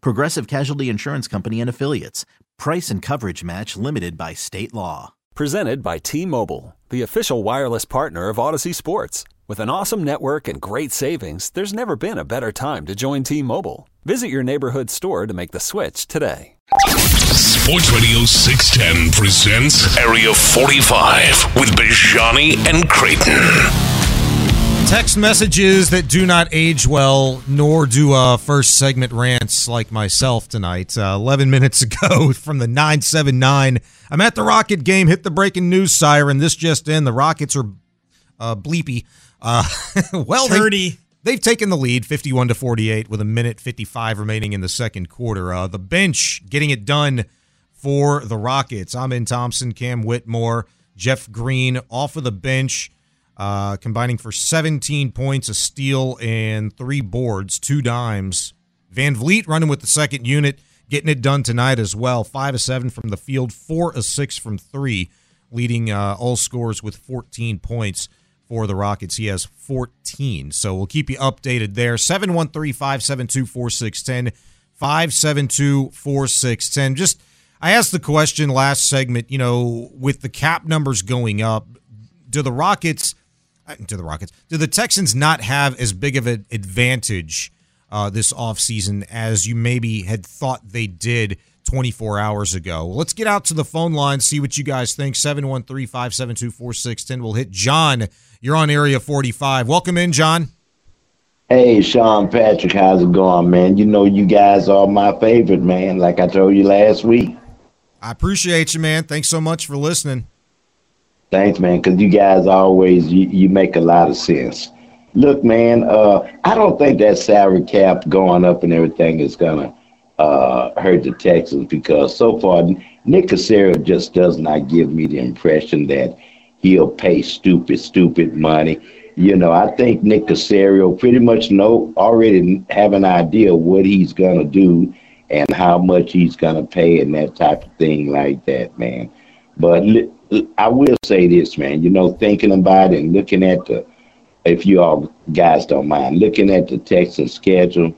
Progressive Casualty Insurance Company and Affiliates. Price and coverage match limited by state law. Presented by T Mobile, the official wireless partner of Audacy Sports. With an awesome network and great savings, there's never been a better time to join T Mobile. Visit your neighborhood store to make the switch today. Sports Radio 610 presents Area 45 with Bijani and Creighton. Text messages that do not age well, nor do uh, first segment rants like myself tonight. Uh, 11 minutes ago from the 979. I'm at the Rocket game, hit the breaking news siren. This just in. The Rockets are uh, bleepy. Uh, well, they, they've taken the lead 51 to 48 with a minute 55 remaining in the second quarter. Uh, the bench getting it done for the Rockets. Amen Thompson, Cam Whitmore, Jeff Green off of the bench uh, combining for 17 points, a steal, and three boards, two dimes. Van Vleet running with the second unit, getting it done tonight as well. Five of seven from the field, four of six from three, leading uh, all scores with 14 points for the Rockets. He has 14. So we'll keep you updated there. 713 572 4610. 572 4610. Just, I asked the question last segment, you know, with the cap numbers going up, do the Rockets to the Rockets. Do the Texans not have as big of an advantage uh, this offseason as you maybe had thought they did 24 hours ago? Let's get out to the phone line, see what you guys think. 713 572 4610. We'll hit John. You're on Area 45. Welcome in, John. Hey, Shaun Patrick, how's it going, man? You know, you guys are my favorite, man, like I told you last week. I appreciate you, man. Thanks so much for listening. Thanks, man, because you guys always you, you make a lot of sense. Look, man, uh, I don't think that salary cap going up and everything is gonna uh, hurt the Texans because so far Nick Caserio just does not give me the impression that he'll pay stupid, stupid money. You know, I think Nick Caserio pretty much know already have an idea what he's gonna do and how much he's gonna pay and that type of thing like that, man. But I will say this, man. You know, thinking about it and looking at the, if you all guys don't mind, looking at the Texans schedule,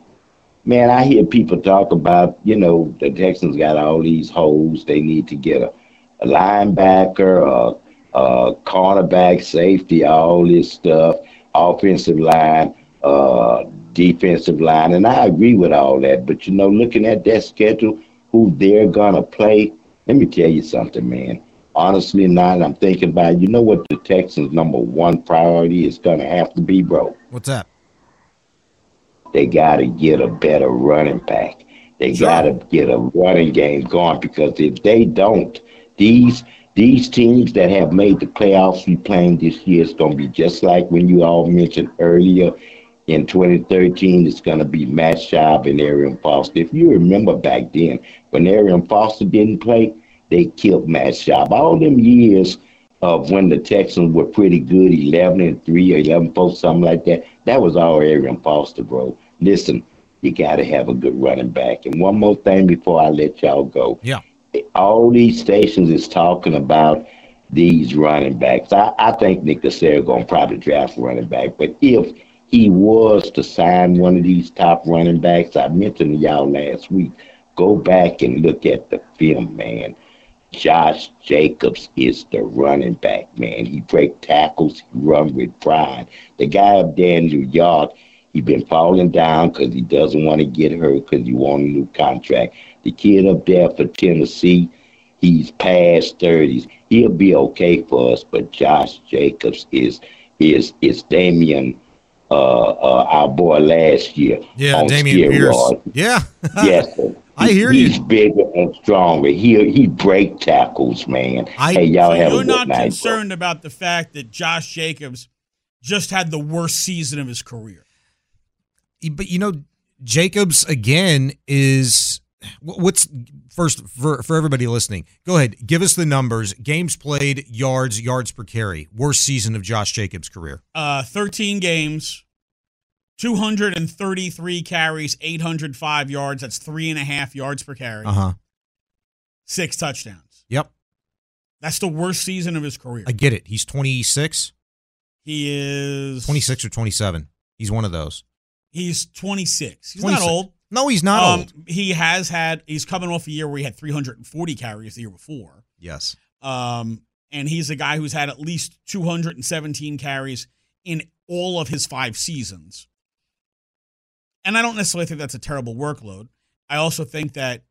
man, I hear people talk about, you know, the Texans got all these holes. They need to get a, a linebacker, a, a cornerback, safety, all this stuff, offensive line, uh, defensive line, and I agree with all that. But you know, looking at that schedule, who they're gonna play, let me tell you something, man honestly not. I'm thinking about, you know what the Texans' number one priority is going to have to be, bro? What's that? They got to get a better running back. They sure. got to get a running game going because if they don't, these these teams that have made the playoffs we playing this year is going to be just like when you all mentioned earlier in 2013. It's going to be Matt Schaub and Arian Foster. If you remember back then, when Arian Foster didn't play, they killed Matt Schaub. All them years of when the Texans were pretty good, 11 and 3 or 11 4, something like that, that was all Arian Foster, bro. Listen, you got to have a good running back. And one more thing before I let y'all go. Yeah. All these stations is talking about these running backs. I, I think Nick Caserio going to probably draft a running back. But if he was to sign one of these top running backs, I mentioned to y'all last week, go back and look at the film, man. Josh Jacobs is the running back, man. He break tackles, he run with pride. The guy up there in New York, he been falling down because he doesn't want to get hurt because he want a new contract. the kid up there for Tennessee, he's past thirties. He'll be okay for us. But Josh Jacobs is is is Dameon, uh, uh, our boy last year. Yeah, Dameon Pierce. Yeah. yes, sir. I hear He's you. He's bigger and stronger. He he break tackles, man. I- hey, y'all have You're a good not night. bro. concerned about the fact that Josh Jacobs just had the worst season of his career. but you know, Jacobs again is what's first for for everybody listening. Go ahead, give us the numbers: games played, yards, yards per carry. Worst season of Josh Jacobs' career. Uh, 13 games, 233 carries, 805 yards. That's three and a half yards per carry. Uh huh. Six touchdowns. Yep, That's the worst season of his career. I get it. He's 26, He is 26 or 27. He's one of those. He's 26. He's 26. not old. No, he's not um, old. He has had. He's coming off a year where he had 340 carries the year before. Yes. Um, and he's a guy who's had at least 217 carries in all of his five seasons. And I don't necessarily think that's a terrible workload. I also think that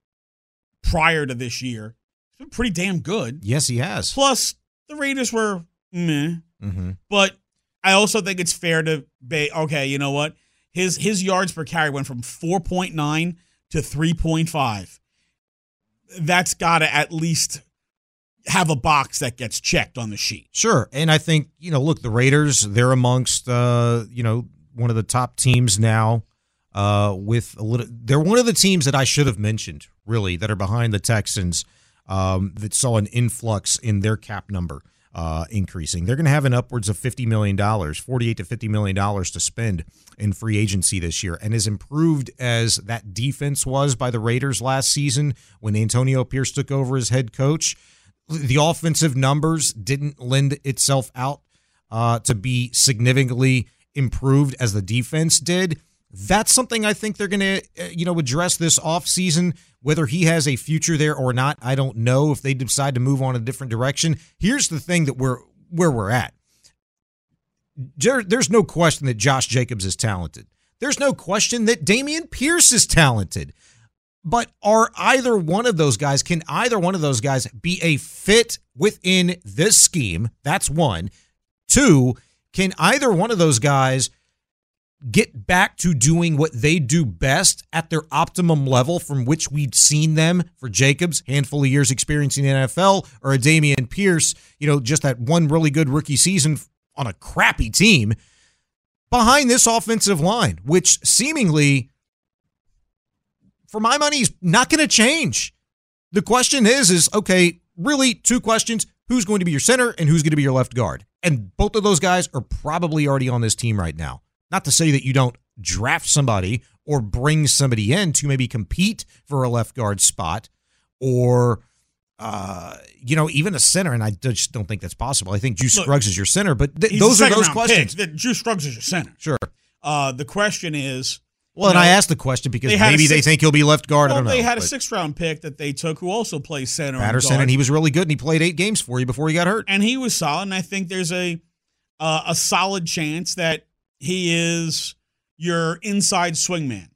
prior to this year, it's been pretty damn good. Yes, he has. Plus, the Raiders were meh. Mm-hmm. But I also think it's fair to be okay. You know what? His his yards per carry went from four point nine to three point five. That's got to at least have a box that gets checked on the sheet. Sure. And I think, you know, look, the Raiders, they're amongst uh, you know, one of the top teams now. Uh, with a little they're one of the teams that I should have mentioned, really, that are behind the Texans, um, that saw an influx in their cap number uh increasing. They're gonna have an upwards of fifty million dollars, forty eight to fifty million dollars to spend in free agency this year. And as improved as that defense was by the Raiders last season when Antonio Pierce took over as head coach, the offensive numbers didn't lend itself out uh, to be significantly improved as the defense did. That's something I think they're going to, uh, you know, address this offseason. Whether he has a future there or not, I don't know. If they decide to move on a different direction, here's the thing that we're where we're at. There- There's no question that Josh Jacobs is talented. There's no question that Dameon Pierce is talented. But are either one of those guys, can either one of those guys be a fit within this scheme? That's one. Two, can either one of those guys get back to doing what they do best at their optimum level from which we'd seen them for Jacobs, handful of years experiencing the NFL, or a Dameon Pierce, you know, just that one really good rookie season on a crappy team behind this offensive line, which seemingly for my money, is not going to change. The question is, is okay, really two questions. Who's going to be your center and who's going to be your left guard? And both of those guys are probably already on this team right now. Not to say that you don't draft somebody or bring somebody in to maybe compete for a left guard spot or uh, you know, even a center, and I just don't think that's possible. I think Juice Look, Scruggs is your center, but th- those are those questions. pick. Drew Scruggs is your center. Sure. Uh, the question is, Well, and you I know, asked the question because they maybe they think he'll be left guard. I don't know. they had a sixth round pick that they took who also plays center. and Patterson, guard. and he was really good, and he played eight games for you before he got hurt. and he was solid. And I think there's a uh, a solid chance that he is your inside swingman,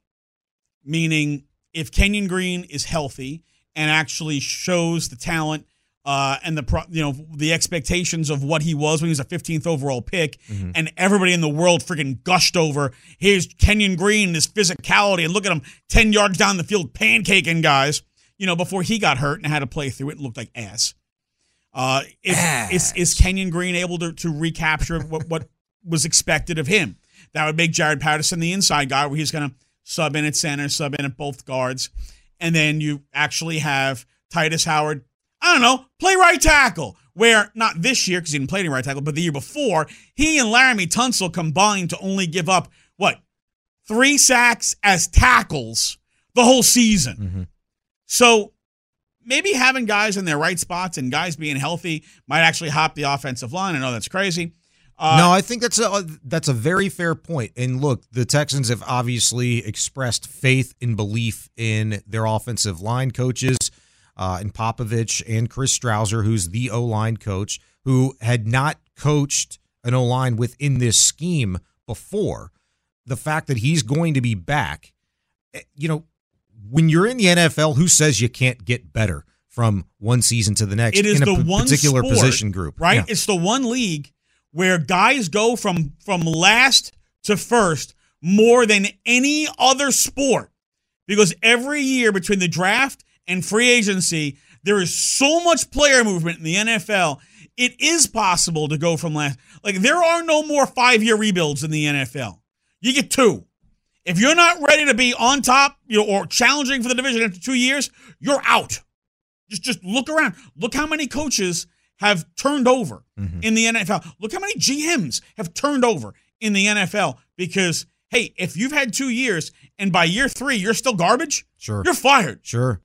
meaning if Kenyon Green is healthy and actually shows the talent uh, and the pro- you know the expectations of what he was when he was a 15th overall pick, and everybody in the world freaking gushed over here's Kenyon Green, his physicality, and look at him 10 yards down the field pancaking guys. You know, before he got hurt and had to play through it, it looked like ass. Uh, is, is is Kenyon Green able to, to recapture what, what was expected of him? That would make Jarrett Patterson the inside guy, where he's going to sub in at center, sub in at both guards, and then you actually have Tytus Howard. I don't know, play right tackle. Where not this year because he didn't play any right tackle, but the year before, he and Laremy Tunsil combined to only give up what three sacks as tackles the whole season. Mm-hmm. So maybe having guys in their right spots and guys being healthy might actually hop the offensive line. I know that's crazy. Uh, no, I think that's a that's a very fair point. And look, the Texans have obviously expressed faith and belief in their offensive line coaches, uh, and Popovich and Chris Strausser, who's the O line coach, who had not coached an O line within this scheme before. The fact that he's going to be back, eh, you know, when you're in the NFL, who says you can't get better from one season to the next It is in a the one particular sport, position group? right? Yeah. It's the one league where guys go from from last to first more than any other sport because every year between the draft and free agency, there is so much player movement in the NFL. It is possible to go from last. Like there are no more five year rebuilds in the NFL. You get two. If you're not ready to be on top, you know, or challenging for the division after two years, you're out. Just just look around. Look how many coaches Mm-hmm. have turned over in the NFL. Look how many GMs have turned over in the NFL because hey, if you've had 2 years and by year 3 you're still garbage, Sure. you're fired. Sure.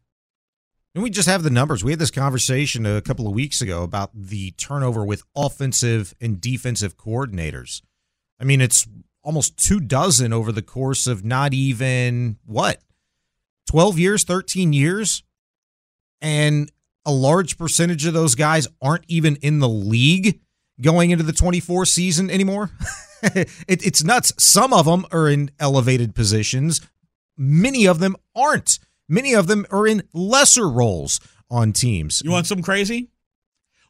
And we just have the numbers. We had this conversation a couple of weeks ago about the turnover with offensive and defensive coordinators. I mean, it's almost two dozen over the course of not even what? 12 years, 13 years? And a large percentage of those guys aren't even in the league going into the 24 season anymore. it, it's nuts. Some of them are in elevated positions, many of them aren't. Many of them are in lesser roles on teams. You want some crazy?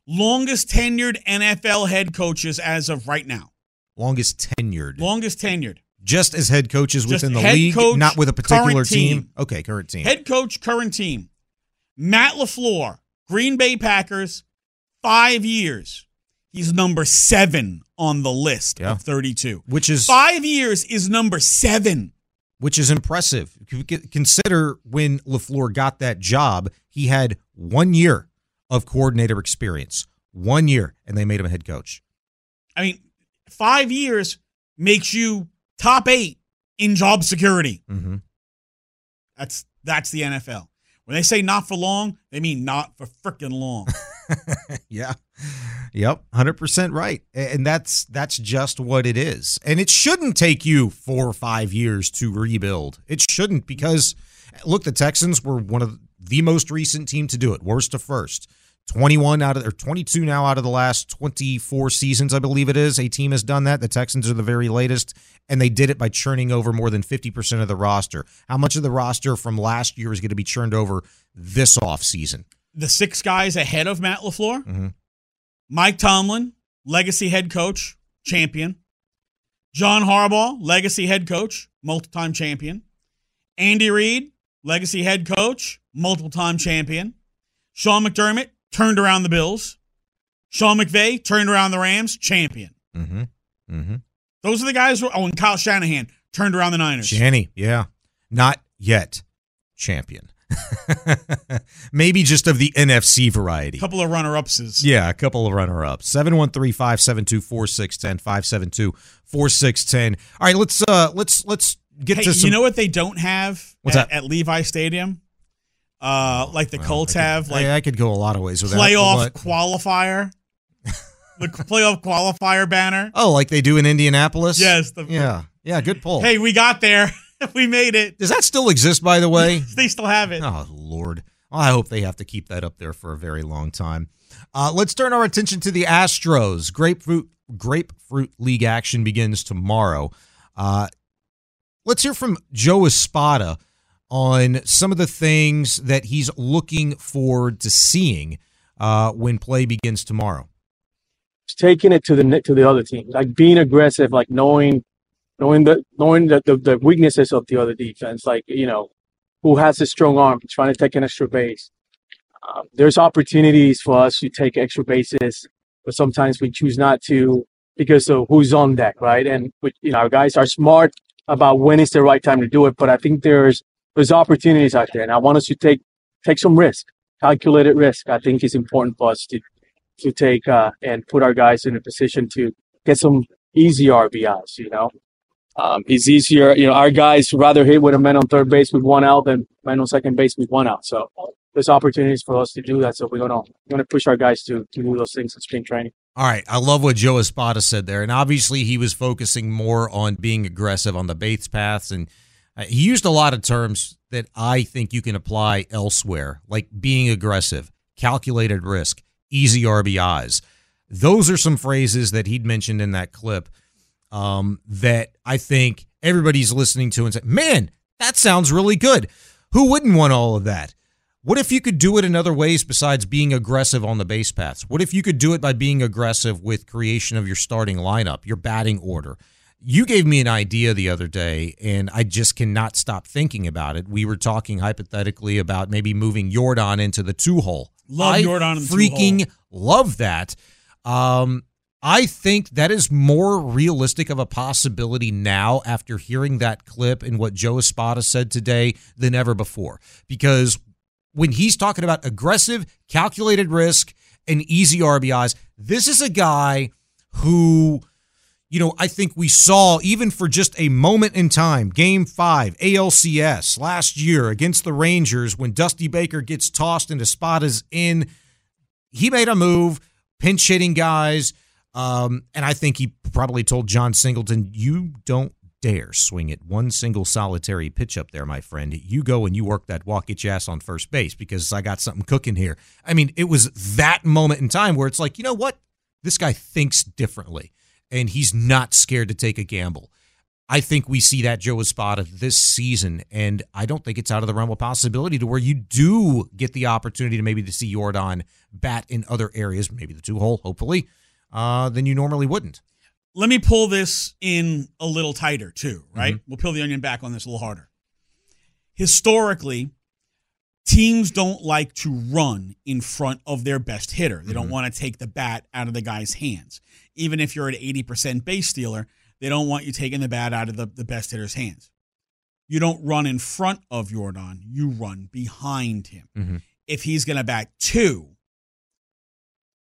Longest tenured NFL head coaches as of right now. Longest tenured. Longest tenured. just as head coaches Just within the league, coach, not with a particular team. team. Okay, current team. Head coach, current team. Matt LaFleur, Green Bay Packers, five years. He's number seven on the list Yeah. of 32. which is Five years is number seven. which is impressive. Consider when LaFleur got that job, he had one year of coordinator experience. One year, and they made him a head coach. I mean, five years makes you top eight in job security. Mm-hmm. That's that's the NFL. When they say not for long, they mean not for freaking long. yeah. Yep, 100% right. And that's that's just what it is. And it shouldn't take you 4 or 5 years to rebuild. It shouldn't because look, the Texans were one of the most recent team to do it, worst to first. 21 out of or 22 now out of the last 24 seasons, I believe it is. A team has done that. The Texans are the very latest, and they did it by churning over more than 50% of the roster. How much of the roster from last year is going to be churned over this offseason? the six guys ahead of Matt LaFleur Mhm. Mike Tomlin, legacy head coach, champion. John Harbaugh, legacy head coach, multiple time champion. Andy Reid, legacy head coach, multiple time champion. Sean McDermott turned around the Bills. Sean McVay turned around the Rams, champion. Mm-hmm. Mm-hmm. Those are the guys. Who, oh, and Kyle Shanahan turned around the Niners. Shanny, yeah. Not yet champion. Maybe just of the NFC variety. A couple of runner upses. Yeah, a couple of runner ups. 713 572 4610 572 4610. All right, let's uh let's let's get Hey, to some you know what they don't have What's at, that? at Levi Stadium? Uh, like the Well, Colts could- have, like I, I could go a lot of ways with that. playoff qualifier. the playoff qualifier banner. Oh, like they do in Indianapolis? Yes. The, Yeah. Yeah, good pull. Hey, we got there. we made it. Does that still exist by the way? They still have it. Oh Lord, I hope they have to keep that up there for a very long time. Uh, let's turn our attention to the Astros. Grapefruit Grapefruit League action begins tomorrow. Uh, let's hear from Joe Espada on some of the things that he's looking forward to seeing uh, when play begins tomorrow. taking it to the to the other team, like being aggressive, like knowing knowing the knowing the, the, the weaknesses of the other defense, like you know who has a strong arm, trying to take an extra base. Um, there's opportunities for us to take extra bases, but sometimes we choose not to because of who's on deck, right? And we, you know our guys are smart about when is the right time to do it, but I think there's there's opportunities out there, and I want us to take take some risk, calculated risk. I think is important for us to to take uh, and put our guys in a position to get some easy RBIs. You know, um, it's easier. You know, our guys rather hit with a man on third base with one out than man on second base with one out. So there's opportunities for us to do that. So we're gonna we're gonna push our guys to to do those things in spring training. All right. I love what Joe Espada said there. And obviously, he was focusing more on being aggressive on the base paths. And he used a lot of terms that I think you can apply elsewhere, like being aggressive, calculated risk, easy RBIs. Those are some phrases that he'd mentioned in that clip um, that I think everybody's listening to and say, man, that sounds really good. Who wouldn't want all of that? What if you could do it in other ways besides being aggressive on the base paths? What if you could do it by being aggressive with creation of your starting lineup, your batting order? You gave me an idea the other day, and I just cannot stop thinking about it. We were talking hypothetically about maybe moving Jordan into the two hole. Love I Jordan in the two freaking love that. Um, I think that is more realistic of a possibility now after hearing that clip and what Joe Espada said today than ever before. Because when he's talking about aggressive, calculated risk, and easy RBIs, this is a guy who, you know, I think we saw even for just a moment in time, game five, ALCS last year against the Rangers, when Dusty Baker gets tossed and Espada's in, he made a move, pinch hitting guys. Um, and I think he probably told Jon Singleton, you don't dare swing it one single solitary pitch up there, my friend. You go and you work that walk, get your ass on first base because I got something cooking here. I mean, it was that moment in time where it's like, you know what? This guy thinks differently and he's not scared to take a gamble. I think we see that Joe Espada this season, and I don't think it's out of the realm of possibility to where you do get the opportunity to maybe to see Jordan bat in other areas, maybe the two hole, hopefully, uh, than you normally wouldn't. Let me pull this in a little tighter too, right? We'll peel the onion back on this a little harder. Historically, teams don't like to run in front of their best hitter. They don't want to take the bat out of the guy's hands. Even if you're an 80% base stealer, they don't want you taking the bat out of the, the best hitter's hands. You don't run in front of Jordan, you run behind him. Mhm. If he's going to bat two,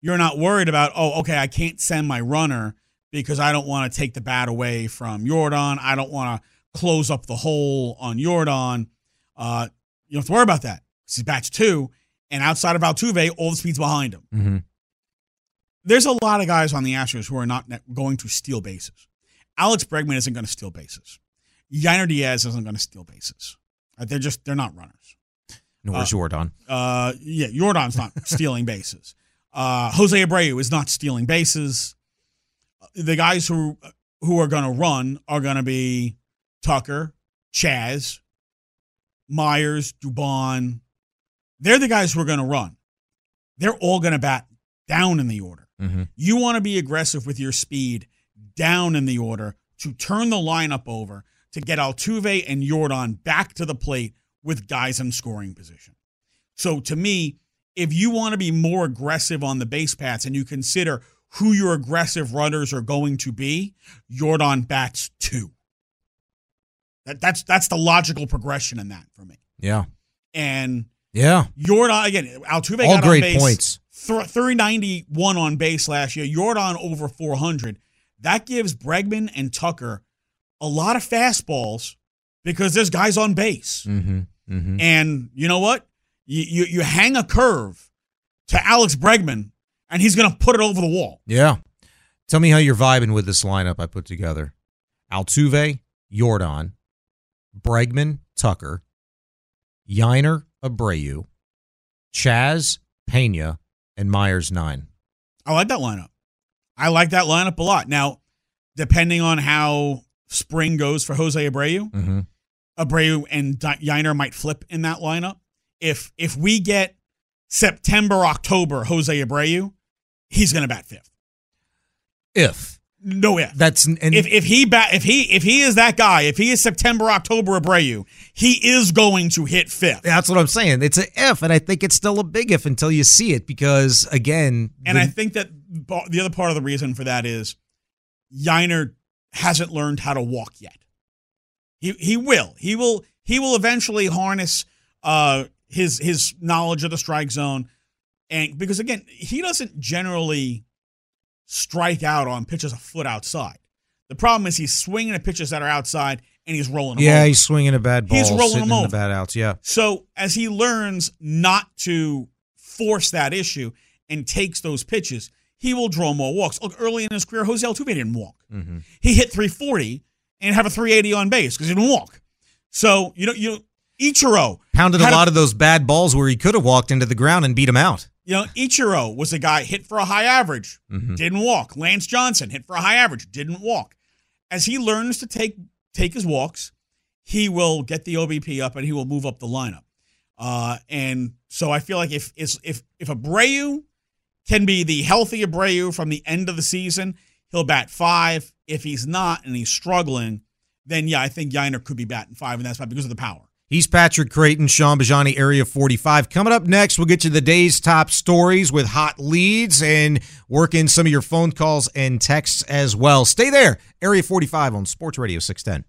you're not worried about, oh, okay, I can't send my runner because I don't want to take the bat away from Jordan. I don't want to close up the hole on Jordan. Uh, you don't have to worry about that. 'Cause He bats two, and outside of Altuve, all the speed's behind him. Mm-hmm. There's a lot of guys on the Astros who are not going to steal bases. Alex Bregman isn't going to steal bases. Yainer Diaz isn't going to steal bases. Uh, They're just they're not runners. Nor is Jordan. Uh, yeah, Jordan's not stealing bases. Uh, Jose Abreu is not stealing bases. The guys who who are going to run are going to be Tucker, Chas, Myers, Dubon. They're the guys who are going to run. They're all going to bat down in the order. Mm-hmm. You want to be aggressive with your speed down in the order to turn the lineup over to get Altuve and Jordan back to the plate with guys in scoring position. So to me, if you want to be more aggressive on the base paths and you consider who your aggressive runners are going to be, Jordan bats two. That, that's that's the logical progression in that for me. Yeah. And Yeah. Jordan again, Altuve All got great on base, points. Th- 391 on base last year. Jordan over 400. That gives Bregman and Tucker a lot of fastballs because there's guys on base. Mm-hmm. Mm-hmm. And you know what? You, you you hang a curve to Alex Bregman, and he's going to put it over the wall. Yeah. Tell me how you're vibing with this lineup I put together. Altuve, Jordan, Bregman, Tucker, Yainer, Abreu, Chas, Pena, and Myers nine. I like that lineup. I like that lineup a lot. Now, depending on how spring goes for Jose Abreu, Mm-hmm. Abreu and Yainer might flip in that lineup. If if we get September, October, Jose Abreu, he's going to bat fifth. If No if. that's and if if he bat if he if he is that guy, if he is September, October Abreu, he is going to hit fifth. that's what I'm saying. It's a if, and I think it's still a big if until you see it because again, And the- I think that ba- the other part of the reason for that is Yainer hasn't learned how to walk yet. He he will. He will he will eventually harness uh his his knowledge of the strike zone and because again, he doesn't generally strike out on pitches a foot outside. The problem is he's swinging at pitches that are outside and he's rolling them yeah, over. he's swinging a bad ball, He's rolling them in the over. bad outs. Yeah, So as he learns not to force that issue and takes those pitches, he will draw more walks. Look, early in his career, Jose Altuve didn't walk. Mhm. He hit 340 and have a 380 on base because he didn't walk. So you know, you know, Ichiro pounded a lot of those bad balls where he could have walked into the ground and beat him out. You know, Ichiro was a guy hit for a high average, Mhm. didn't walk. Lance Johnson hit for a high average, didn't walk. As he learns to take take his walks, he will get the OBP up and he will move up the lineup. Uh, and so I feel like if if if Abreu can be the healthy Abreu from the end of the season, he'll bat five. If he's not and he's struggling, then yeah, I think Yainer could be batting five, and that's not because of the power. He's Patrick Creighton, Shaun Bijani, Area 45. Coming up next, we'll get you the day's top stories with hot leads and work in some of your phone calls and texts as well. Stay there. Area 45 on Sports Radio 610.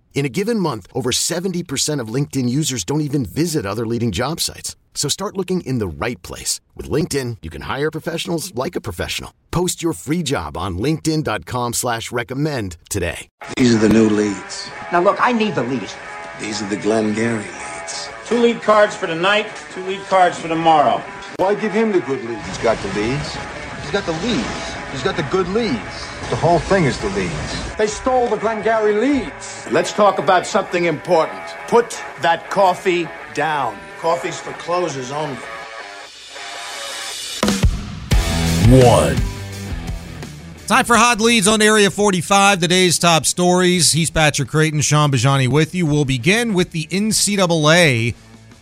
In a given month, over 70% of LinkedIn users don't even visit other leading job sites. So start looking in the right place. With LinkedIn, you can hire professionals like a professional. Post your free job on linkedin.com slash recommend today. These are the new leads. Now look, I need the leads. These are the Glengarry leads. Two lead cards for tonight, two lead cards for tomorrow. Why give him the good leads? He's got the leads. He's got the leads. He's got the good leads. The whole thing is the leads. They stole the Glengarry leads. Let's talk about something important. Put that coffee down. Coffee's for closers only. One. Time for hot leads on Area 45, Today's top stories. He's Patrick Creighton, Shaun Bijani with you. We'll begin with the NCAA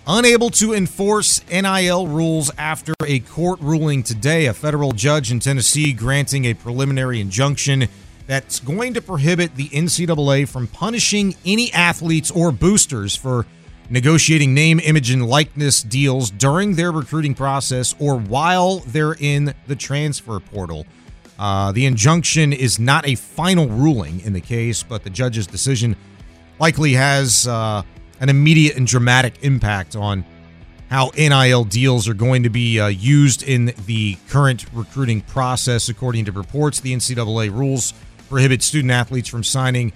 unable to enforce NIL rules after a court ruling today. A federal judge in Tennessee granting a preliminary injunction that's going to prohibit the NCAA from punishing any athletes or boosters for negotiating name, image, and likeness deals during their recruiting process or while they're in the transfer portal. Uh, the injunction is not a final ruling in the case, but the judge's decision likely has uh, an immediate and dramatic impact on how NIL deals are going to be uh, used in the current recruiting process. According to reports, the NCAA rules prohibit student athletes from signing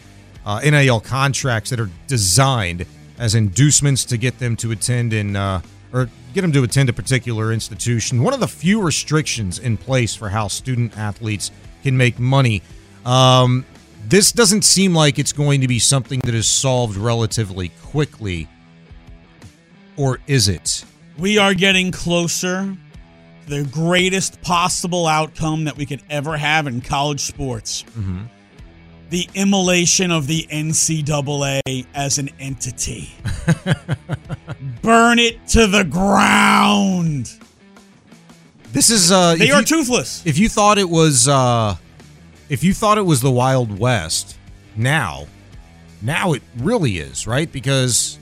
uh, NIL contracts that are designed as inducements to get them to attend in uh, or get them to attend a particular institution. One of the few restrictions in place for how student athletes can make money. Um, this doesn't seem like it's going to be something that is solved relatively quickly. Or is it? We are getting closer the greatest possible outcome that we could ever have in college sports. Mm-hmm. The immolation of the NCAA as an entity. Burn it to the ground. This is uh They are you- toothless. If you thought it was uh if you thought it was the Wild West, now now it really is, right? Because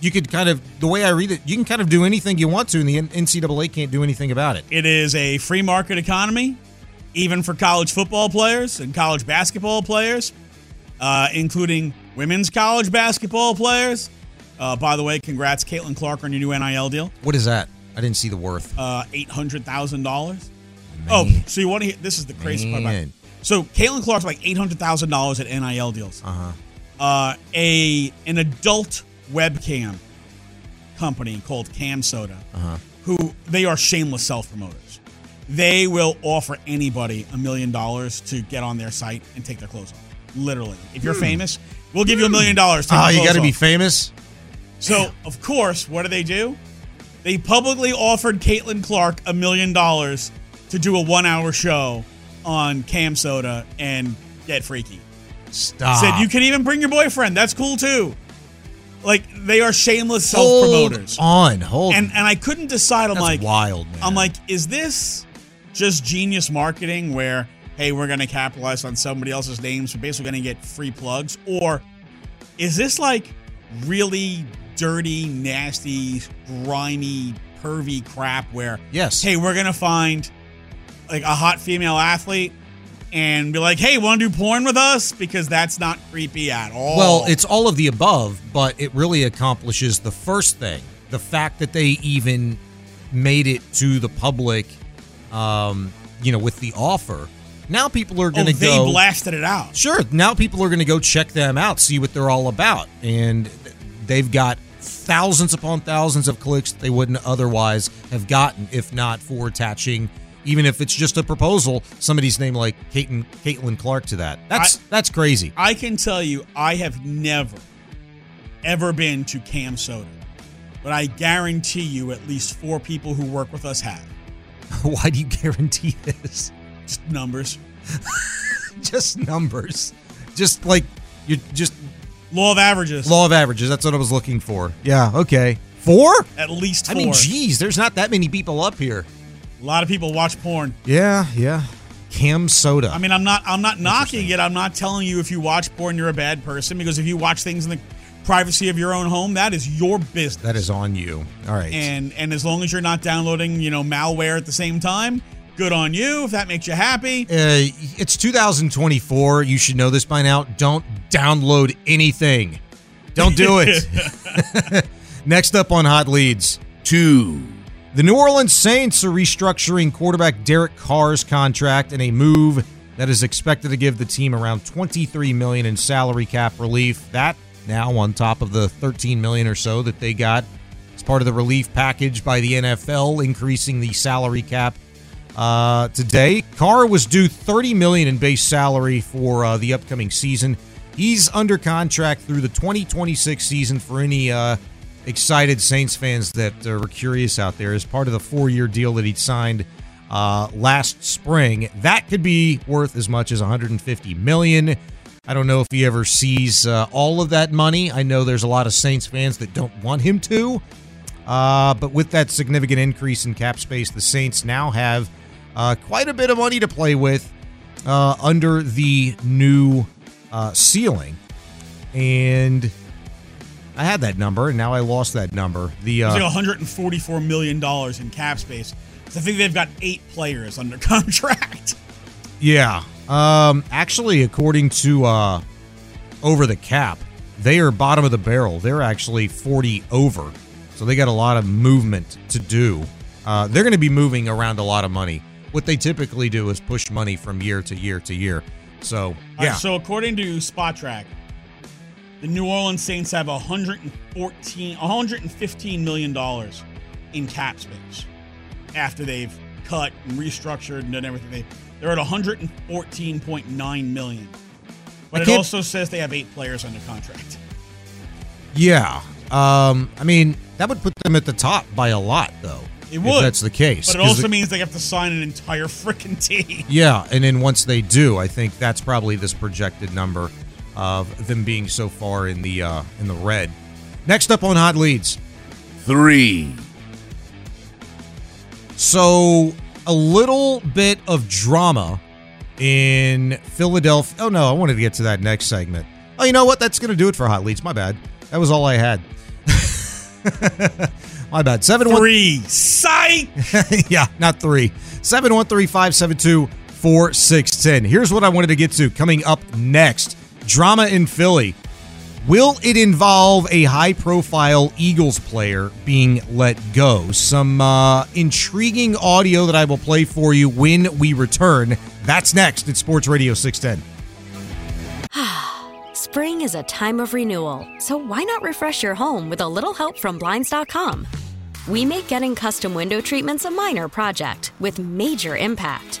you could kind of the way I read it, you can kind of do anything you want to and the NCAA can't do anything about it. It is a free market economy, even for college football players and college basketball players, uh, including women's college basketball players. Uh, by the way, congrats, Caitlin Clark, on your new NIL deal. What is that? I didn't see the worth. Uh, eight hundred thousand dollars. Oh, so you want to hear? This is the crazy part. About it. So Caitlin Clark's like eight hundred thousand dollars at NIL deals. Uh-huh. Uh, a an adult webcam company called Cam Soda, Uh-huh. who they are shameless self promoters. They will offer anybody a million dollars to get on their site and take their clothes off. Literally, if you're Hmm. famous, we'll give you a million dollars. Oh, you got to be famous? So, of course, what do they do? They publicly offered Caitlin Clark a million dollars to do a one-hour show on Cam Soda and get freaky. Stop. Said you can even bring your boyfriend. That's cool too. Like they are shameless self promoters. on. Hold. And and I couldn't decide. I'm That's like wild, man. I'm like, is this just genius marketing where hey we're gonna capitalize on somebody else's name, so basically gonna get free plugs, or is this like really dirty, nasty, grimy, pervy crap where Yes. hey we're gonna find like a hot female athlete and be like, hey, want to do porn with us? Because that's not creepy at all. Well, it's all of the above, but it really accomplishes the first thing. The fact that they even made it to the public, um, you know, with the offer. Now people are oh, going to they go. They blasted it out. Sure. Now people are going to go check them out, see what they're all about. And they've got thousands upon thousands of clicks that they wouldn't otherwise have gotten if not for attaching, even if it's just a proposal, somebody's name like Caitlin, Caitlin Clark to that. That's that's crazy. I can tell you, I have never, ever been to Cam Soda, but I guarantee you, at least four people who work with us have. Why do you guarantee this? Just numbers. just numbers. Just like you just Law of averages. law of averages. That's what I was looking for. Yeah. Okay. Four? At least I mean, geez, there's not that many people up here. A lot of people watch porn. Yeah. Yeah. Cam soda. I mean, I'm not I'm not knocking it. I'm not telling you if you watch porn you're a bad person because if you watch things in the privacy of your own home, that is your business. that is on you. All right. And and as long as you're not downloading, you know, malware at the same time, good on you if that makes you happy. Uh, it's 2024. You should know this by now. Don't download anything. Don't do it. Next up on Hot Leads, two. The New Orleans Saints are restructuring quarterback Derek Carr's contract in a move that is expected to give the team around 23 million in salary cap relief. That now on top of the 13 million or so that they got as part of the relief package by the NFL, increasing the salary cap uh, today. Carr was due 30 million in base salary for uh, the upcoming season. He's under contract through the 2026 season for any uh, excited Saints fans that uh, were curious out there as part of the four-year deal that he'd signed uh, last spring. That could be worth as much as 150 million. I don't know if he ever sees uh, all of that money. I know there's a lot of Saints fans that don't want him to. Uh, but with that significant increase in cap space, the Saints now have uh, quite a bit of money to play with uh, under the new ceiling. And I had that number, and now I lost that number. The It's uh, like 144 million dollars in cap space. So I think they've got eight players under contract. yeah, um, actually, according to uh, Over the Cap, they are bottom of the barrel. They're actually 40 over, so they got a lot of movement to do. Uh, they're going to be moving around a lot of money. What they typically do is push money from year to year to year. So yeah, right, so according to Spotrac, the New Orleans Saints have 114, 115 million dollars in cap space after they've cut and restructured and done everything. They they're at 114.9 million. But it also says they have eight players under contract. yeah. Um, I mean, that would put them at the top by a lot, though. It would if that's the case. But it also the- means they have to sign an entire freaking team. Yeah, and then once they do, I think that's probably this projected number of them being so far in the uh, in the red. Next up on hot leads, Three. so a little bit of drama in Philadelphia. Oh no, I wanted to get to that next segment. Oh, you know what? That's going to do it for hot leads. My bad. That was all I had. My bad. seven Seven one Three. Psych! yeah, not three. 713 572 4610. Here's what I wanted to get to coming up next drama in Philly. Will it involve a high profile Eagles player being let go? Some uh, intriguing audio that I will play for you when we return. That's next at Sports Radio 610. Spring is a time of renewal, so why not refresh your home with a little help from Blinds.com? We make getting custom window treatments a minor project with major impact.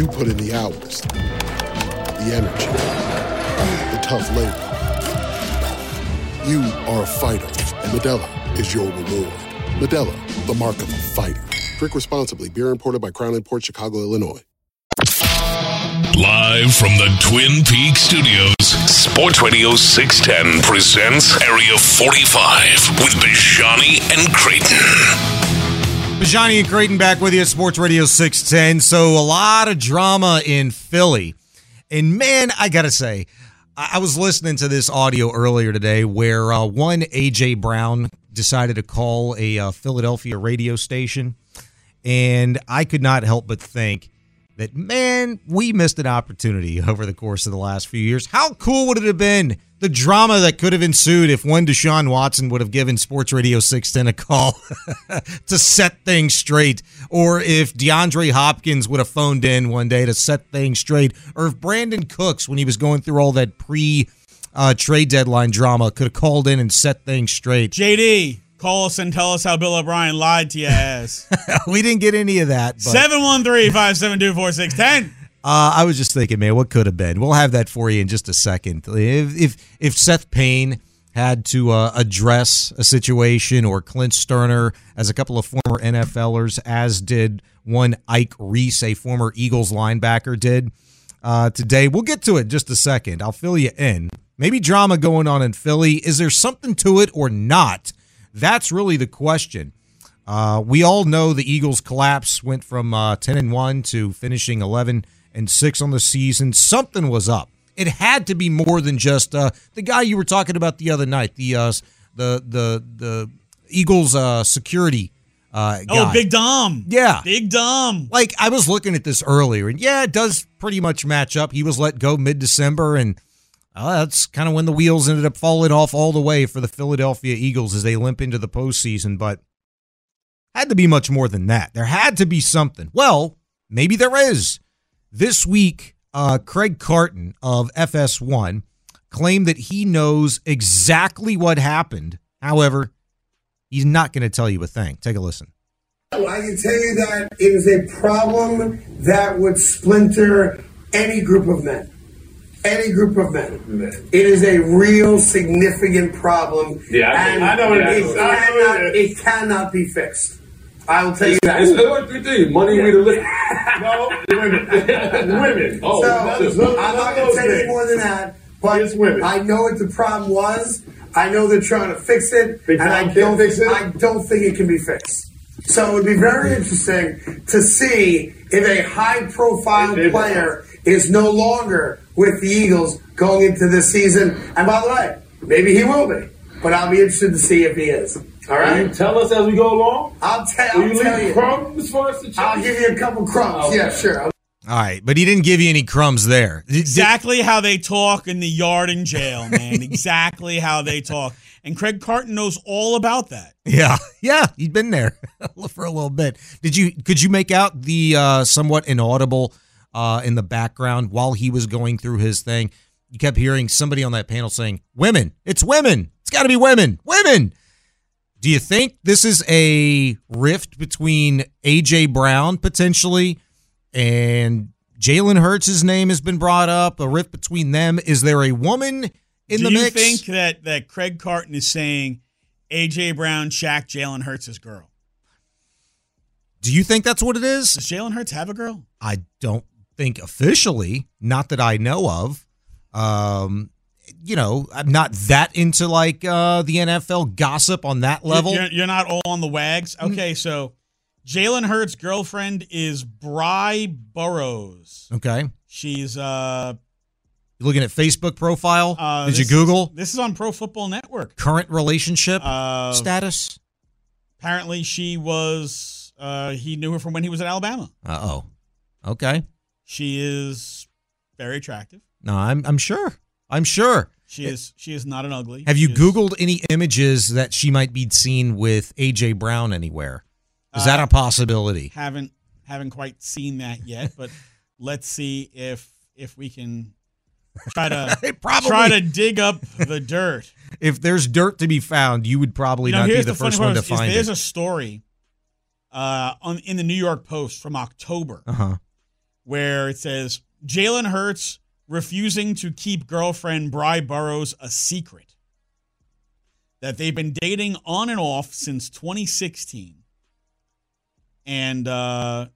You put in the hours, the energy, the tough labor. You are a fighter, and Modelo is your reward. Modelo, the mark of a fighter. Drink responsibly. Beer imported by Crown Imports Chicago, Illinois. Live from the Twin Peaks studios, Sports Radio 610 presents Area 45 with Bijani and Creighton. Bijani and Creighton back with you at Sports Radio 610. So, a lot of drama in Philly. And man, I got to say, I was listening to this audio earlier today where uh, one A.J. Brown decided to call a uh, Philadelphia radio station. And I could not help but think, that, man, we missed an opportunity over the course of the last few years. How cool would it have been? The drama that could have ensued if one Deshaun Watson would have given Sports Radio 610 a call to set things straight, or if DeAndre Hopkins would have phoned in one day to set things straight, or if Brandin Cooks, when he was going through all that pre uh, trade deadline drama, could have called in and set things straight. JD, Call us and tell us how Bill O'Brien lied to your ass. we didn't get any of that. 713 572 4610. Uh, I was just thinking, man, what could have been? We'll have that for you in just a second. If if, if Seth Payne had to uh, address a situation, or Clint Stoerner, as a couple of former NFLers, as did one Ike Reese, a former Eagles linebacker, did uh, today. We'll get to it in just a second. I'll fill you in. Maybe drama going on in Philly. Is there something to it or not? That's really the question. Uh, we all know the Eagles' collapse went from uh, ten and one to finishing eleven and six on the season. Something was up. It had to be more than just uh, the guy you were talking about the other night. The uh, the the the Eagles uh, security. Uh, oh, Big Dom. Yeah. Big Dom. Like, I was looking at this earlier, and yeah, it does pretty much match up. He was let go mid December, and uh, that's kind of when the wheels ended up falling off all the way for the Philadelphia Eagles as they limp into the postseason. But had to be much more than that. There had to be something. Well, maybe there is. This week, uh, Craig Carton of FS1 claimed that he knows exactly what happened. However, he's not going to tell you a thing. Take a listen. I can tell you that it is a problem that would splinter any group of men any group of men. It is a real significant problem. Yeah, I, and I know what it it is. cannot, it cannot be fixed. I will tell you that. It's things. Money, we the live. no, women. women. Oh, so, I'm not going to say any more than that. But I know what the problem was. I know they're trying to fix it, and I don't, fix it? I don't think it can be fixed. So it would be very mm-hmm. interesting to see if a high-profile player is no longer with the Eagles going into this season. And by the way, maybe he will be, but I'll be interested to see if he is. All right. Will you tell us as we go along? I'll, tell. Will I'll you tell leave you. crumbs for us to check? I'll give you a couple crumbs. Okay. Yeah, sure. All right, but he didn't give you any crumbs there. Exactly how they talk in the yard in jail, man. exactly how they talk. And Craig Carton knows all about that. Yeah, yeah, he's been there for a little bit. Did you? Could you make out the uh, somewhat inaudible uh, in the background while he was going through his thing. You kept hearing somebody on that panel saying, Women, it's women. It's got to be women, women. Do you think this is a rift between AJ Brown potentially and Jalen Hurts' name has been brought up? A rift between them? Is there a woman in Do the you mix? think that that Craig Carton is saying AJ Brown, Shaq, Jalen Hurts' girl? Do you think that's what it is? Does Jalen Hurts have a girl? I don't think officially, not that I know of. Um, you know, I'm not that into like uh, the NFL gossip on that level. You're, you're not all on the wags. Okay, so Jalen Hurts' girlfriend is Bry Burrows. Okay. She's uh, You looking at Facebook profile? uh Did you Google This is on Pro Football Network. current relationship Uh, status? Apparently, she was. Uh, he knew her from when he was at Alabama. Uh oh. Okay. She is very attractive. No, I'm I'm sure. I'm sure. She is. She is not an ugly. Have you She is- Googled any images that she might be seen with AJ Brown anywhere? Is that Uh, a possibility? Haven't haven't quite seen that yet, but let's see if if we can try to Probably. try to dig up the dirt. If there's dirt to be found, you would probably You know, not be here's the, first one to find There's it. There's a story uh, on in the New York Post from October Uh huh. Where it says Jalen Hurts refusing to keep girlfriend Bry Burrows a secret that they've been dating on and off since 2016, and uh,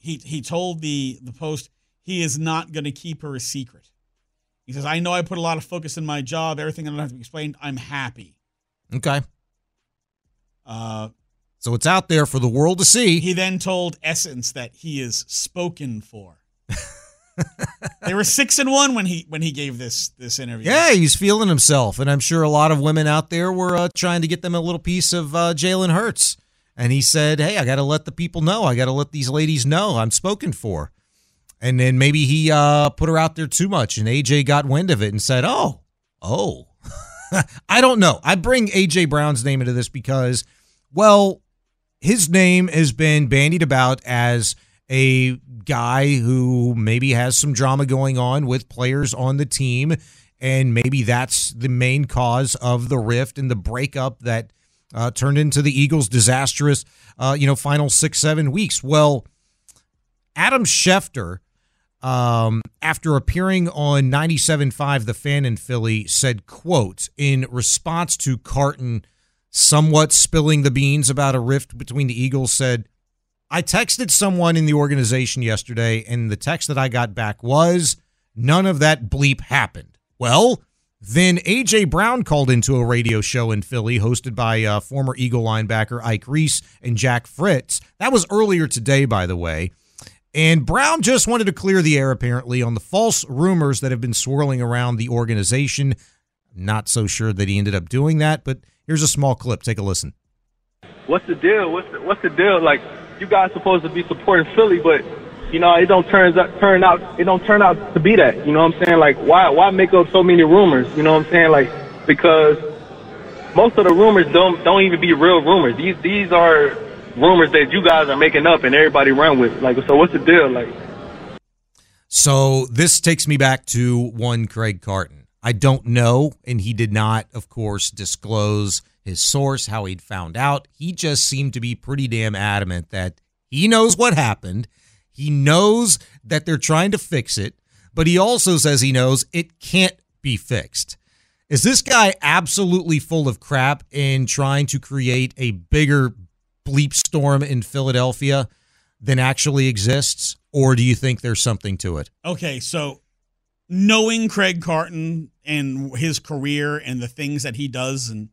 he he told the the Post he is not going to keep her a secret. He says, "I know I put a lot of focus in my job. Everything I don't have to be explained. I'm happy." Okay. Uh, So it's out there for the world to see. He then told Essence that he is spoken for. they were six and one when he when he gave this this interview. Yeah, he's feeling himself, and I'm sure a lot of women out there were uh, trying to get them a little piece of uh, Jalen Hurts. And he said, "Hey, I got to let the people know. I got to let these ladies know I'm spoken for." And then maybe he uh, put her out there too much, and AJ got wind of it and said, "Oh, oh." I don't know. I bring AJ Brown's name into this because, well, his name has been bandied about as a guy who maybe has some drama going on with players on the team, and maybe that's the main cause of the rift and the breakup that uh, turned into the Eagles' disastrous, uh, you know, final six seven weeks. Well, Adam Schefter, um, after appearing on 97.5 The Fan in Philly, said, quote, in response to Carton somewhat spilling the beans about a rift between the Eagles, said, I texted someone in the organization yesterday, and the text that I got back was, none of that bleep happened. Well, then A.J. Brown called into a radio show in Philly hosted by uh, former Eagle linebacker Ike Reese and Jack Fritz. That was earlier today, by the way. And Brown just wanted to clear the air, apparently, on the false rumors that have been swirling around the organization. Not so sure that he ended up doing that, but here's a small clip. Take a listen. what's the deal? What's the, what's the deal? Like, you guys supposed to be supporting Philly, but you know it don't turn out turn out it don't turn out to be that. You know what I'm saying? Like, why why make up so many rumors? You know what I'm saying? Like, because most of the rumors don't don't even be real rumors. These these are rumors that you guys are making up and everybody run with. Like, so what's the deal? Like, So this takes me back to one Craig Carton. I don't know, and he did not, of course, disclose his source, how he'd found out. He just seemed to be pretty damn adamant that he knows what happened. He knows that they're trying to fix it, but he also says he knows it can't be fixed. Is this guy absolutely full of crap in trying to create a bigger bleep storm in Philadelphia than actually exists? Or do you think there's something to it? Okay, so knowing Craig Carton and his career and the things that he does, and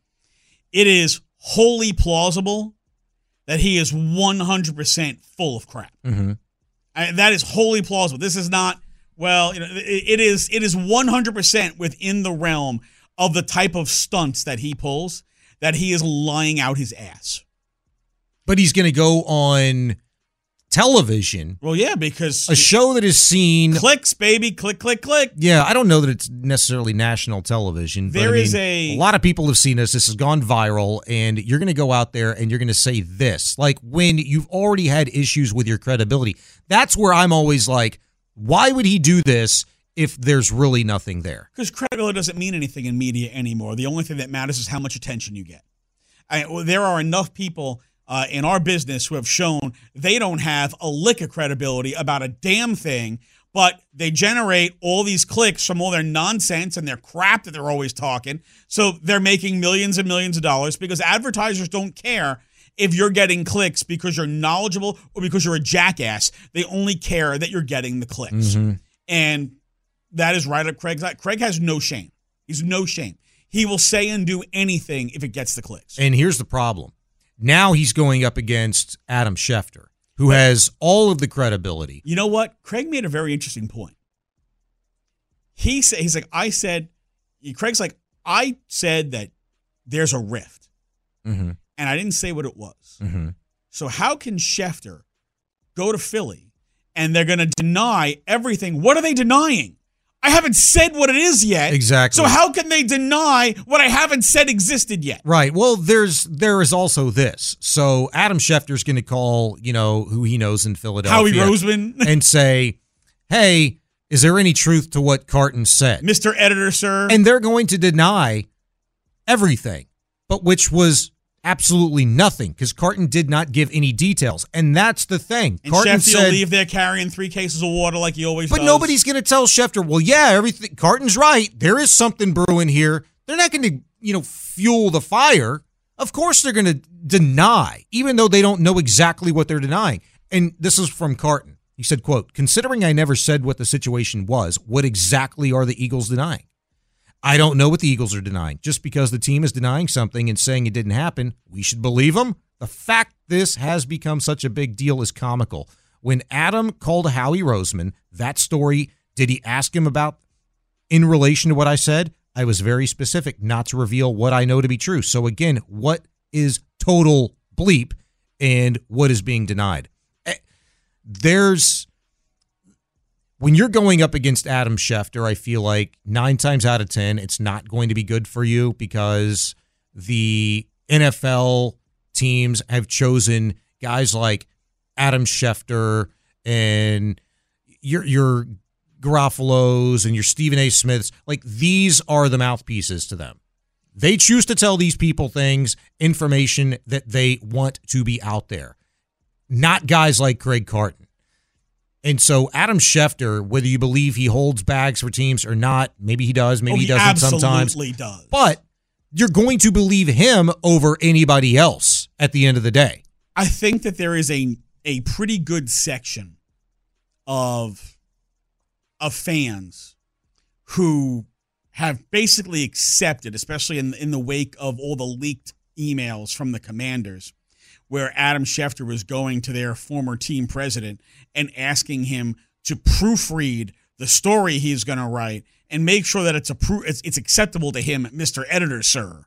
it is wholly plausible that he is 100% full of crap. Mm-hmm. I, that is wholly plausible. This is not well. You know, it, it is. It is 100% within the realm of the type of stunts that he pulls. That he is lying out his ass. But he's going to go on television, Well, yeah, because a show that is seen. clicks, baby, click, click, click. Yeah, I don't know that it's necessarily national television. but There I is a- a lot of people have seen this. This has gone viral, and you're going to go out there and you're going to say this, like when you've already had issues with your credibility. That's where I'm always like, why would he do this if there's really nothing there? Because credibility doesn't mean anything in media anymore. The only thing that matters is how much attention you get. I, well, there are enough people uh, in our business who have shown they don't have a lick of credibility about a damn thing, but they generate all these clicks from all their nonsense and their crap that they're always talking. So they're making millions and millions of dollars because advertisers don't care if you're getting clicks because you're knowledgeable or because you're a jackass. They only care that you're getting the clicks. And that is right up Craig's. Craig has no shame. He's no shame. He will say and do anything if it gets the clicks. And here's the problem. Now he's going up against Adam Schefter, who has all of the credibility. You know what? Craig made a very interesting point. He said he's like I said. Craig's like I said that there's a rift, Mm-hmm. and I didn't say what it was. Mm-hmm. So how can Schefter go to Philly and they're going to deny everything? What are they denying? I haven't said what it is yet. Exactly. So how can they deny what I haven't said existed yet? Right. Well, there's there is also this. So Adam Schefter's going to call, you know, who he knows in Philadelphia, Howie Roseman. and say, "Hey, is there any truth to what Carton said?" Mr. Editor, sir. And they're going to deny everything, but which was absolutely nothing because Carton did not give any details, and that's the thing. And Carton said, leave there carrying three cases of water like he always But does. nobody's going to tell Schefter, well, yeah, everything. Carton's right. There is something brewing here. They're not going to, you know, fuel the fire. Of course, they're going to deny, even though they don't know exactly what they're denying. And this is from Carton. He said, "quote Considering I never said what the situation was, what exactly are the Eagles denying? I don't know what the Eagles are denying. Just because the team is denying something and saying it didn't happen, we should believe them. The fact this has become such a big deal is comical. When Adam called Howie Roseman, that story, did he ask him about in relation to what I said? I was very specific not to reveal what I know to be true. So again, what is total bleep and what is being denied? Eh, There's when you're going up against Adam Schefter, I feel like nine times out of 10, it's not going to be good for you because the NFL teams have chosen guys like Adam Schefter and your, your Garafolo's and your Stephen A. Smiths. Like these are the mouthpieces to them. They choose to tell these people things, information that they want to be out there, not guys like Craig Carton. And so Adam Schefter, whether you believe he holds bags for teams or not, maybe he does, maybe Oh, he, he doesn't sometimes. absolutely does. But you're going to believe him over anybody else at the end of the day. I think that there is a a pretty good section of of fans who have basically accepted, especially in in the wake of all the leaked emails from the commanders, where Adam Schefter was going to their former team president and asking him to proofread the story he's going to write and make sure that it's a pro- it's, it's acceptable to him, Mr. Editor, sir.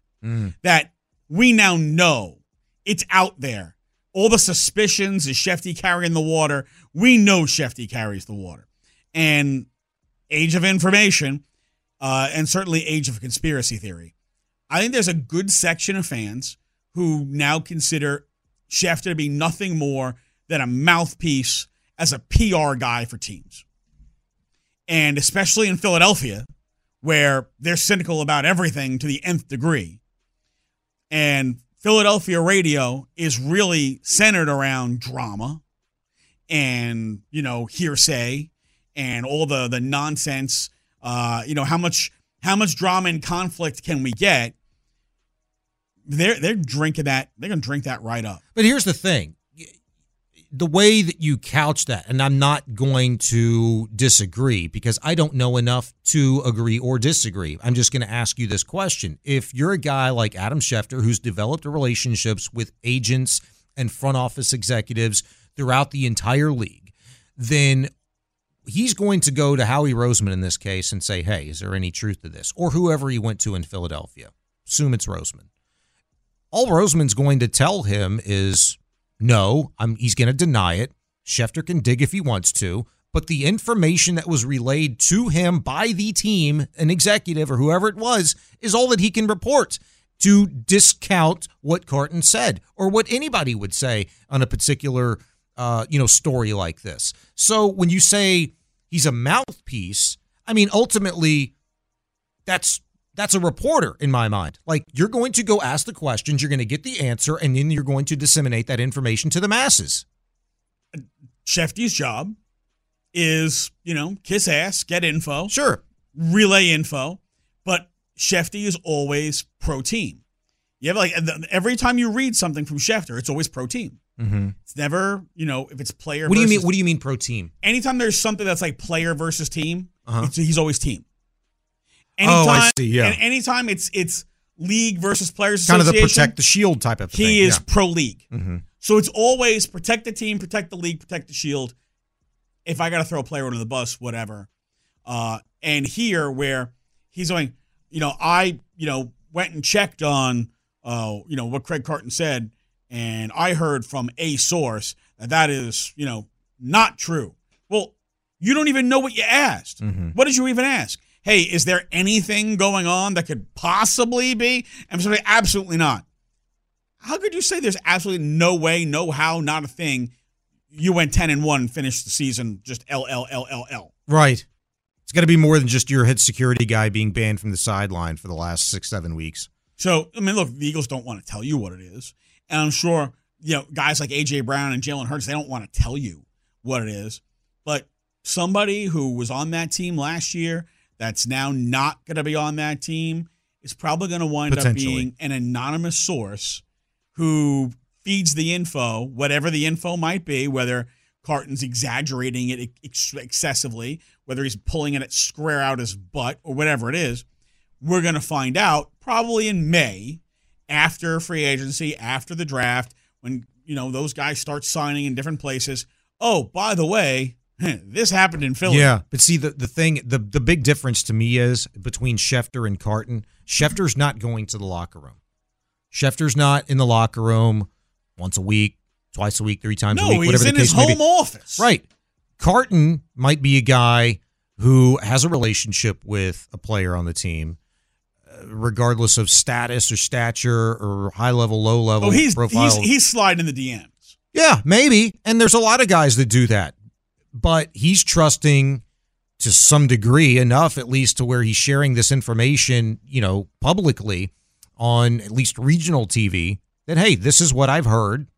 That we now know it's out there. All the suspicions is Schefty carrying the water. We know Schefty carries the water. And age of information, uh, and certainly age of conspiracy theory. I think there's a good section of fans who now consider Schefter to be nothing more than a mouthpiece as a PR guy for teams. And especially in Philadelphia, where they're cynical about everything to the nth degree. And Philadelphia radio is really centered around drama and, you know, hearsay and all the the nonsense. Uh, you know, how much how much drama and conflict can we get? They're they're drinking that. They're gonna drink that right up. But here's the thing the way that you couch that, and I'm not going to disagree because I don't know enough to agree or disagree. I'm just going to ask you this question. If you're a guy like Adam Schefter who's developed relationships with agents and front office executives throughout the entire league, then he's going to go to Howie Roseman in this case and say, hey, is there any truth to this? Or whoever he went to in Philadelphia. Assume it's Roseman. All Roseman's going to tell him is, no, I'm, he's going to deny it. Schefter can dig if he wants to, but the information that was relayed to him by the team, an executive or whoever it was, is all that he can report to discount what Carton said or what anybody would say on a particular uh, you know story like this. So when you say he's a mouthpiece, I mean ultimately that's that's a reporter in my mind. Like you're going to go ask the questions, you're going to get the answer, and then you're going to disseminate that information to the masses. Schefty's job is, you know, kiss ass, get info. Sure. Relay info. But Schefty is always pro team. You have like every time you read something from Schefter, it's always pro team. Mm-hmm. It's never, you know, if it's player. What do you mean? What do you mean pro team? Anytime there's something that's like player versus team, Uh-huh. it's, he's always team. Oh, I see, yeah. And anytime it's it's league versus players Kind of the protect the shield type of thing. he is yeah. pro league. Mm-hmm. So it's always protect the team, protect the league, protect the shield. If I got to throw a player under the bus, whatever. Uh, and here, where he's going, you know, I, you know, went and checked on, uh, you know, what Craig Carton said, and I heard from a source that that is, you know, not true. Well, you don't even know what you asked. Mm-hmm. What did you even ask? Hey, is there anything going on that could possibly be? And somebody, absolutely not. How could you say there's absolutely no way, no how, not a thing? You went ten and one, and finished the season just L L L L L. Right. It's got to be more than just your head security guy being banned from the sideline for the last six, seven weeks. So I mean, look, the Eagles don't want to tell you what it is, and I'm sure you know guys like AJ Brown and Jalen Hurts they don't want to tell you what it is. But somebody who was on that team last year that's now not going to be on that team is probably going to wind up being an anonymous source who feeds the info, whatever the info might be, whether Carton's exaggerating it ex- excessively, whether he's pulling it at square out his butt, or whatever it is. We're going to find out probably in May after free agency, after the draft, when you know those guys start signing in different places. Oh, by the way, this happened in Philly. Yeah, but see the the thing the the big difference to me is between Schefter and Carton. Schefter's not going to the locker room. Schefter's not in the locker room once a week, twice a week, three times No, a week, he's whatever in the case his home be. office. Right. Carton might be a guy who has a relationship with a player on the team, uh, regardless of status or stature or high level, low level Oh, he's profile. he's he's sliding in the DMs. Yeah, maybe. And there's a lot of guys that do that. But he's trusting to some degree enough, at least to where he's sharing this information, you know, publicly on at least regional TV that, hey, this is what I've heard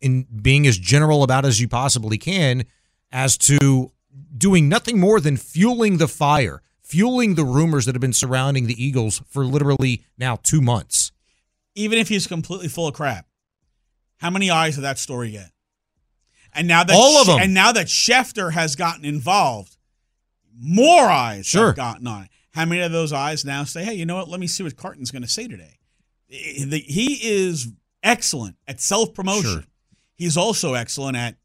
in being as general about as you possibly can as to doing nothing more than fueling the fire, fueling the rumors that have been surrounding the Eagles for literally now two months. Even if he's completely full of crap, how many eyes did that story get? And now that All of them. and now that Schefter has gotten involved, more eyes Sure. have gotten on it. How many of those eyes now say, "Hey, you know what? Let me see what Carton's going to say today." He is excellent at self promotion. Sure. He's also excellent at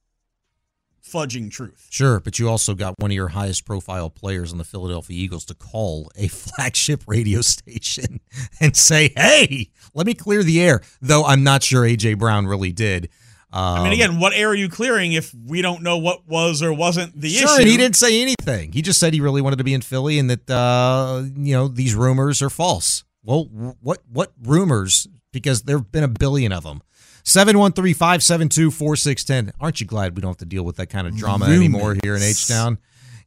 fudging truth. Sure, but you also got one of your highest profile players on the Philadelphia Eagles to call a flagship radio station and say, "Hey, let me clear the air." Though I'm not sure AJ Brown really did. Um, I mean, again, what air are you clearing if we don't know what was or wasn't the issue? sure, issue? and he didn't say anything. He just said he really wanted to be in Philly and that uh, you know these rumors are false. Well, what what rumors? Because there've been a billion of them. 713-572-4610. Aren't you glad we don't have to deal with that kind of drama Rumors. anymore here in H Town?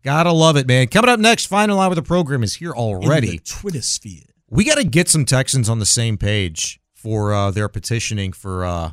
Gotta love it, man. Coming up next, final hour of the program is here already. In the Twitter sphere. We got to get some Texans on the same page for uh, their petitioning for uh,